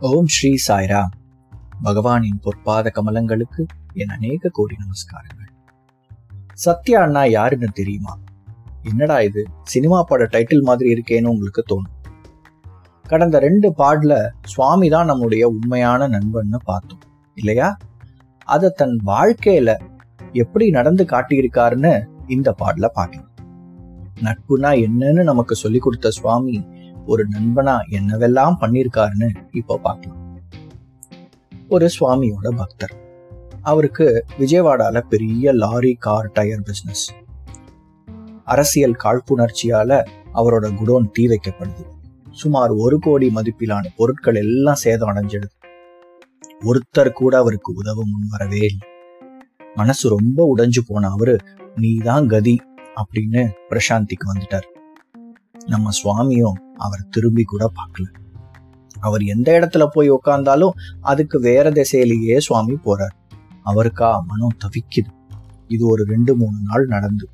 ஓம் ஸ்ரீ சாய்ராம். பகவானின் பொற்பாத கமலங்களுக்கு என் அநேக கோடி நமஸ்காரங்கள். சத்யா அண்ணா யாருன்னு தெரியுமா? என்னடா இது? சினிமா பட டைட்டில் மாதிரி இருக்கேன்னு உங்களுக்கு தோணும். கடந்த ரெண்டு பாடல சுவாமி தான் நம்முடைய உண்மையான நண்பன்னு பார்த்தோம். இல்லையா? அதை தன் வாழ்க்கையில எப்படி நடந்து காட்டியிருக்காருன்னு இந்த பாடல பார்க்கலாம் நட்புனா என்னன்னு நமக்கு சொல்லி கொடுத்த சுவாமி ஒரு நண்பனா என்னவெல்லாம் பண்ணியிருக்காருன்னு இப்போ பார்க்கலாம். ஒரு சுவாமியோட பக்தர். அவருக்கு விஜயவாடால பெரிய லாரி கார் டயர் பிசினஸ் அரசியல் காழ்ப்புணர்ச்சியால அவரோட குடோன் தீ வைக்கப்படுது. சுமார் ஒரு கோடி மதிப்பிலான பொருட்கள் எல்லாம் சேதம் அடைஞ்சிடுது ஒருத்தர் கூட அவருக்கு உதவ முன் வரவே இல்லை. மனசு ரொம்ப உடைஞ்சு போன அவரு நீதான் கதி அப்படின்னு பிரசாந்திக்கு வந்துட்டார். நம்ம சுவாமியும் அவர் திரும்பி கூட பார்க்கல. அவர் எந்த இடத்துல போய் உட்கார்ந்தாலும் அதுக்கு வேற திசையிலேயே சுவாமி போறார். அவருக்கா மனம் தவிக்குது. இது ஒரு ரெண்டு மூணு நாள் நடந்து.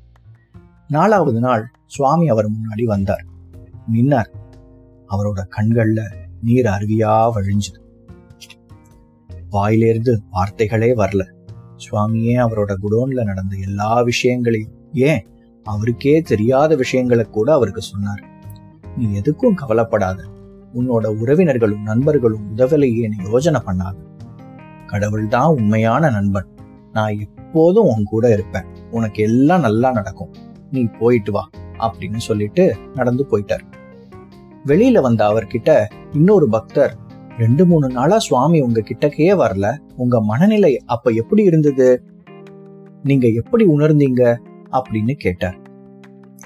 நாலாவது நாள் சுவாமி அவர் முன்னாடி வந்தார். நின்னார். அவரோட கண்கள்ல நீர் அருவியா வழிஞ்சுது. வாயிலிருந்து வார்த்தைகளே வரல. சுவாமியே அவரோட குடோன்ல நடந்த எல்லா விஷயங்களையும் ஏன் அவருக்கே தெரியாத விஷயங்களை கூட அவருக்கு சொன்னார். நீ எதுக்கும் கவலைப்படாத. உன்னோட உறவினர்களும் நண்பர்களும் உதவலையே யோஜனை பண்ணாத. கடவுள்தான் உண்மையான நண்பன். நான் எப்போதும் உன் கூட இருப்பேன். உனக்கு எல்லாம் நல்லா நடக்கும். நீ போயிட்டு வா அப்படின்னு சொல்லிட்டு நடந்து போயிட்டார். வெளியில வந்த அவர்கிட்ட இன்னொரு பக்தர் ரெண்டு மூணு நாளா சுவாமி உங்க கிட்டக்கே வரல. உங்க மனநிலை அப்ப எப்படி இருந்தது? நீங்க எப்படி உணர்ந்தீங்க? அப்படின்னு கேட்டார்.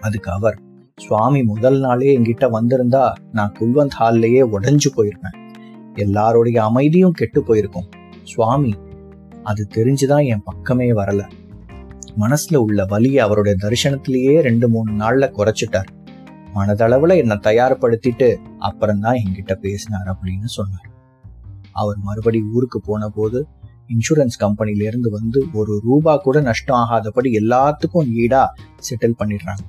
அதுக்கு அவர் சுவாமி முதல் நாளே என்கிட்ட வந்திருந்தா நான் குல்வந்த் ஹால்லயே உடைஞ்சு போயிருப்பேன். எல்லாருடைய அமைதியும் கெட்டு போயிருக்கும். சுவாமி அது தெரிஞ்சுதான் என் பக்கமே வரல. மனசுல உள்ள வலியை அவருடைய தரிசனத்திலேயே ரெண்டு மூணு நாள்ல குறைச்சிட்டார். மனதளவுல என்னை தயார்படுத்திட்டு அப்புறம்தான் என்கிட்ட பேசினார் அப்படின்னு சொன்னார். அவர் மறுபடி ஊருக்கு போன போது இன்சூரன்ஸ் கம்பெனில இருந்து வந்து ஒரு ரூபா கூட நஷ்டம் ஆகாதபடி எல்லாத்துக்கும் ஈடா செட்டில் பண்ணிடுறாங்க.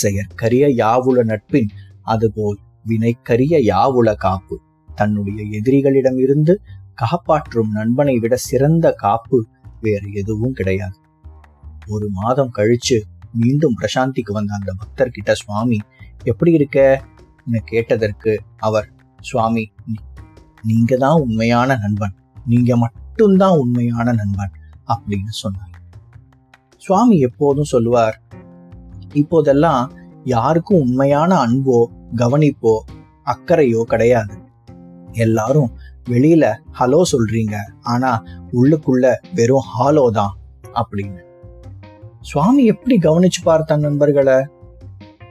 செயற்கரிய யாவுல நட்பின் அதுபோல் வினைக்கரிய யாவுல காப்பு. தன்னுடைய எதிரிகளிடம் இருந்து காப்பாற்றும் நண்பனை விட சிறந்த காப்பு வேறு எதுவும் கிடையாது. ஒரு மாதம் கழிச்சு மீண்டும் பிரசாந்திக்கு வந்த அந்த பக்தர் கிட்ட சுவாமி எப்படி இருக்க? கேட்டதற்கு அவர் சுவாமி நீங்க தான் உண்மையான நண்பன். நீங்க மட்டும்தான் உண்மையான நண்பன் அப்படின்னு சொன்னார். சுவாமி எப்போதும் சொல்லுவார் இப்போதெல்லாம் யாருக்கும் உண்மையான அன்போ கவனிப்போ அக்கறையோ கிடையாது. எல்லாரும் வெளியில ஹலோ சொல்றீங்க ஆனா உள்ளுக்குள்ள வெறும் ஹாலோ தான் அப்படின்னு. சுவாமி எப்படி கவனிச்சு பார்த்த நண்பர்களை?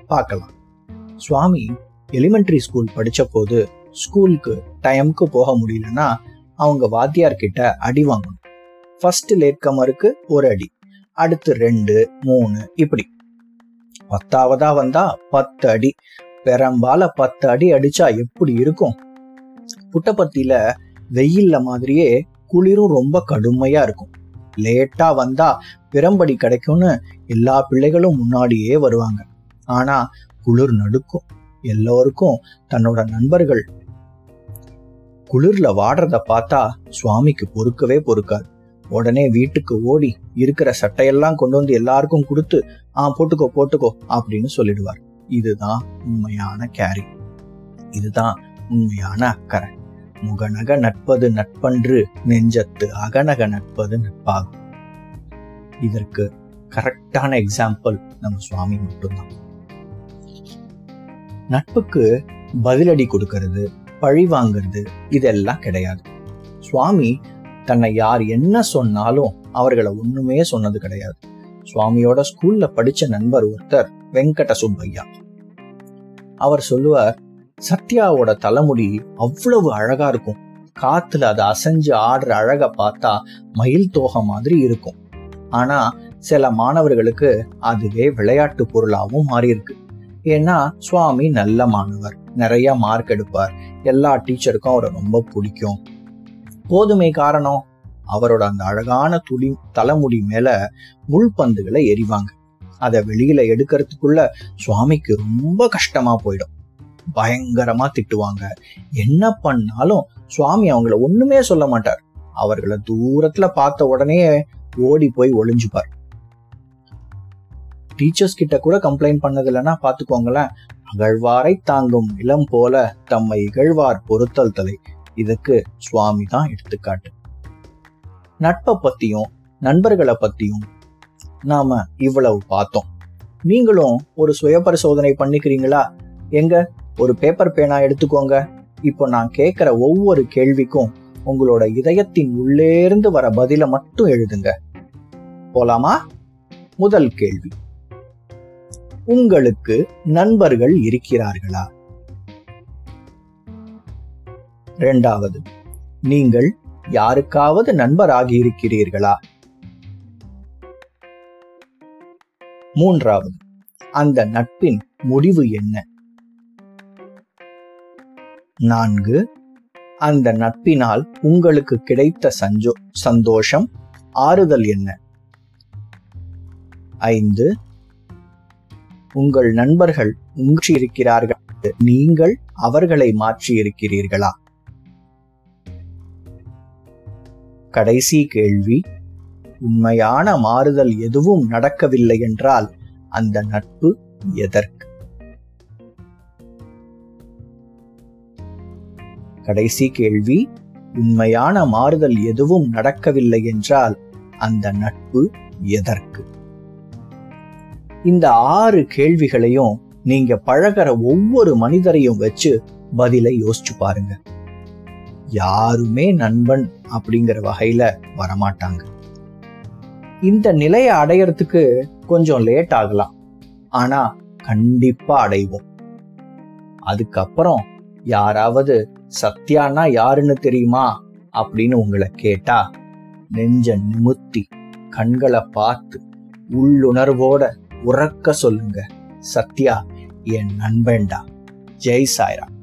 பார்க்கலாம். சுவாமி எலிமெண்டரி ஸ்கூல் படிச்ச போது ஸ்கூலுக்கு டைமுக்கு போக முடியலன்னா அவங்க வாத்தியார் கிட்ட அடி வாங்கணும். ஃபர்ஸ்ட் லேட் கமருக்கு ஒரு அடி அடுத்து ரெண்டு மூணு இப்படி. பத்தாவதா வந்தா பத்து அடி பெரம்பால பத்து அடி அடிச்சா எப்படி இருக்கும்? புட்டப்பத்தியில வெயில்ல மாதிரியே குளிரும் ரொம்ப கடுமையா இருக்கும். லேட்டா வந்தா பிறம்படி கிடைக்கும்னு எல்லா பிள்ளைகளும் முன்னாடியே வருவாங்க. ஆனா குளிர் நடுக்கும். எல்லோருக்கும் தன்னோட நண்பர்கள் குளிர்ல வாடுறத பார்த்தா சுவாமிக்கு பொறுக்கவே பொறுக்காது. உடனே வீட்டுக்கு ஓடி இருக்கிற சட்டையெல்லாம் கொண்டு வந்து எல்லாருக்கும் கொடுத்து ஆ போட்டுக்கோ போட்டுக்கோ அப்படின்னு சொல்லிடுவார். இதுதான் உண்மையான கேரி இதுதான் உண்மையான அக்கறை. முகநக நட்பது நட்பன்று நெஞ்சத்து அகநக நட்பது நட்பாகும். இதற்கு கரெக்டான எக்ஸாம்பிள் நம்ம சுவாமி மட்டும்தான். நட்புக்கு பதிலடி கொடுக்கறது பழி வாங்கிறது இதெல்லாம் கிடையாது. சுவாமி தன்னை யார் என்ன சொன்னாலும் அவர்களை ஒண்ணுமே சொன்னது கிடையாது. சுவாமியோட ஸ்கூல்ல படிச்ச நண்பர் ஒருத்தர் வெங்கட சுப்பையா. அவர் சொல்லுவார் சத்யாவோட தலைமுடி அவ்வளவு அழகா இருக்கும். காத்துல அதை அசைஞ்சு ஆடுற அழக பார்த்தா மயில் தோகை மாதிரி இருக்கும். ஆனா சில மாணவர்களுக்கு அதுவே விளையாட்டு பொருளாவும் மாறி இருக்கு ஏன்னா சுவாமி நல்ல மாணவர். நிறைய மார்க் எடுப்பார். எல்லா டீச்சருக்கும் அவரை ரொம்ப பிடிக்கும். போதுமை காரணம் அவரோட அந்த அழகான துளி தலைமுடி மேல முள்பந்துகளை எரிவாங்க அதை வெளியில எடுக்கிறதுக்குள்ள சுவாமிக்கு ரொம்ப கஷ்டமா போயிடும். பயங்கரமா திட்டுவாங்க. என்ன பண்ணாலும் சுவாமி அவங்கள ஒண்ணுமே சொல்ல மாட்டார். அவர்களை தூரத்துல பார்த்த உடனே ஓடி போய் ஒளிஞ்சுப்பார். டீச்சர்ஸ் கிட்ட கூட கம்ப்ளைண்ட் பண்ணது இல்லைன்னா பாத்துக்கோங்களேன் அகழ்வாரை தாங்கும் இளம் போல தம்மை இகழ்வார் பொருத்தல் தலை. இதுக்கு சுவாமி தான் எடுத்துக்காட்டு. நட்பை பத்தியும் நண்பர்களை பத்தியும் நாம இவ்வளவு பார்த்தோம். நீங்களும் ஒரு சுய பரிசோதனை பண்ணிக்கிறீங்களா? எங்க? ஒரு பேப்பர் பேனா எடுத்துக்கோங்க. இப்போ நான் கேட்கிற ஒவ்வொரு கேள்விக்கும் உங்களோட இதயத்தின் உள்ளேருந்து வர பதில மட்டும் எழுதுங்க. போலாமா? முதல் கேள்வி. உங்களுக்கு நண்பர்கள் இருக்கிறார்களா? இரண்டாவது நீங்கள் யாருக்காவது நண்பராகி இருக்கிறீர்களா? மூன்றாவது அந்த நட்பின் முடிவு என்ன? நான்கு அந்த நட்பினால் உங்களுக்கு கிடைத்த சஞ்சோ சந்தோஷம் ஆறுதல் என்ன? ஐந்து உங்கள் நண்பர்கள் உங்கி நீங்கள் அவர்களை மாற்றியிருக்கிறீர்களா? கடைசி கேள்வி உண்மையான மாறுதல் எதுவும் நடக்கவில்லை என்றால் அந்த நட்பு எதற்கு? கடைசி கேள்வி உண்மையான மாறுதல் எதுவும் நடக்கவில்லை என்றால் அந்த நட்பு எதற்கு? இந்த ஆறு கேள்விகளையும் நீங்க பழகிற ஒவ்வொரு மனிதரையும் வச்சு பதிலை யோசிச்சு பாருங்க. யாருமே நண்பன் அப்படிங்கிற வகையில வரமாட்டாங்க. இந்த நிலையை அடையறதுக்கு கொஞ்சம் லேட் ஆகலாம். ஆனா கண்டிப்பா அடைவோம். அதுக்கப்புறம் யாராவது சத்யானா யாருன்னு தெரியுமா அப்படின்னு உங்களை கேட்டா நெஞ்ச நிமுத்தி கண்களை பார்த்து உள்ளுணர்வோட உறக்க சொல்லுங்க. சத்யா என் நண்பன்டா. ஜெய் சாய்ராம்.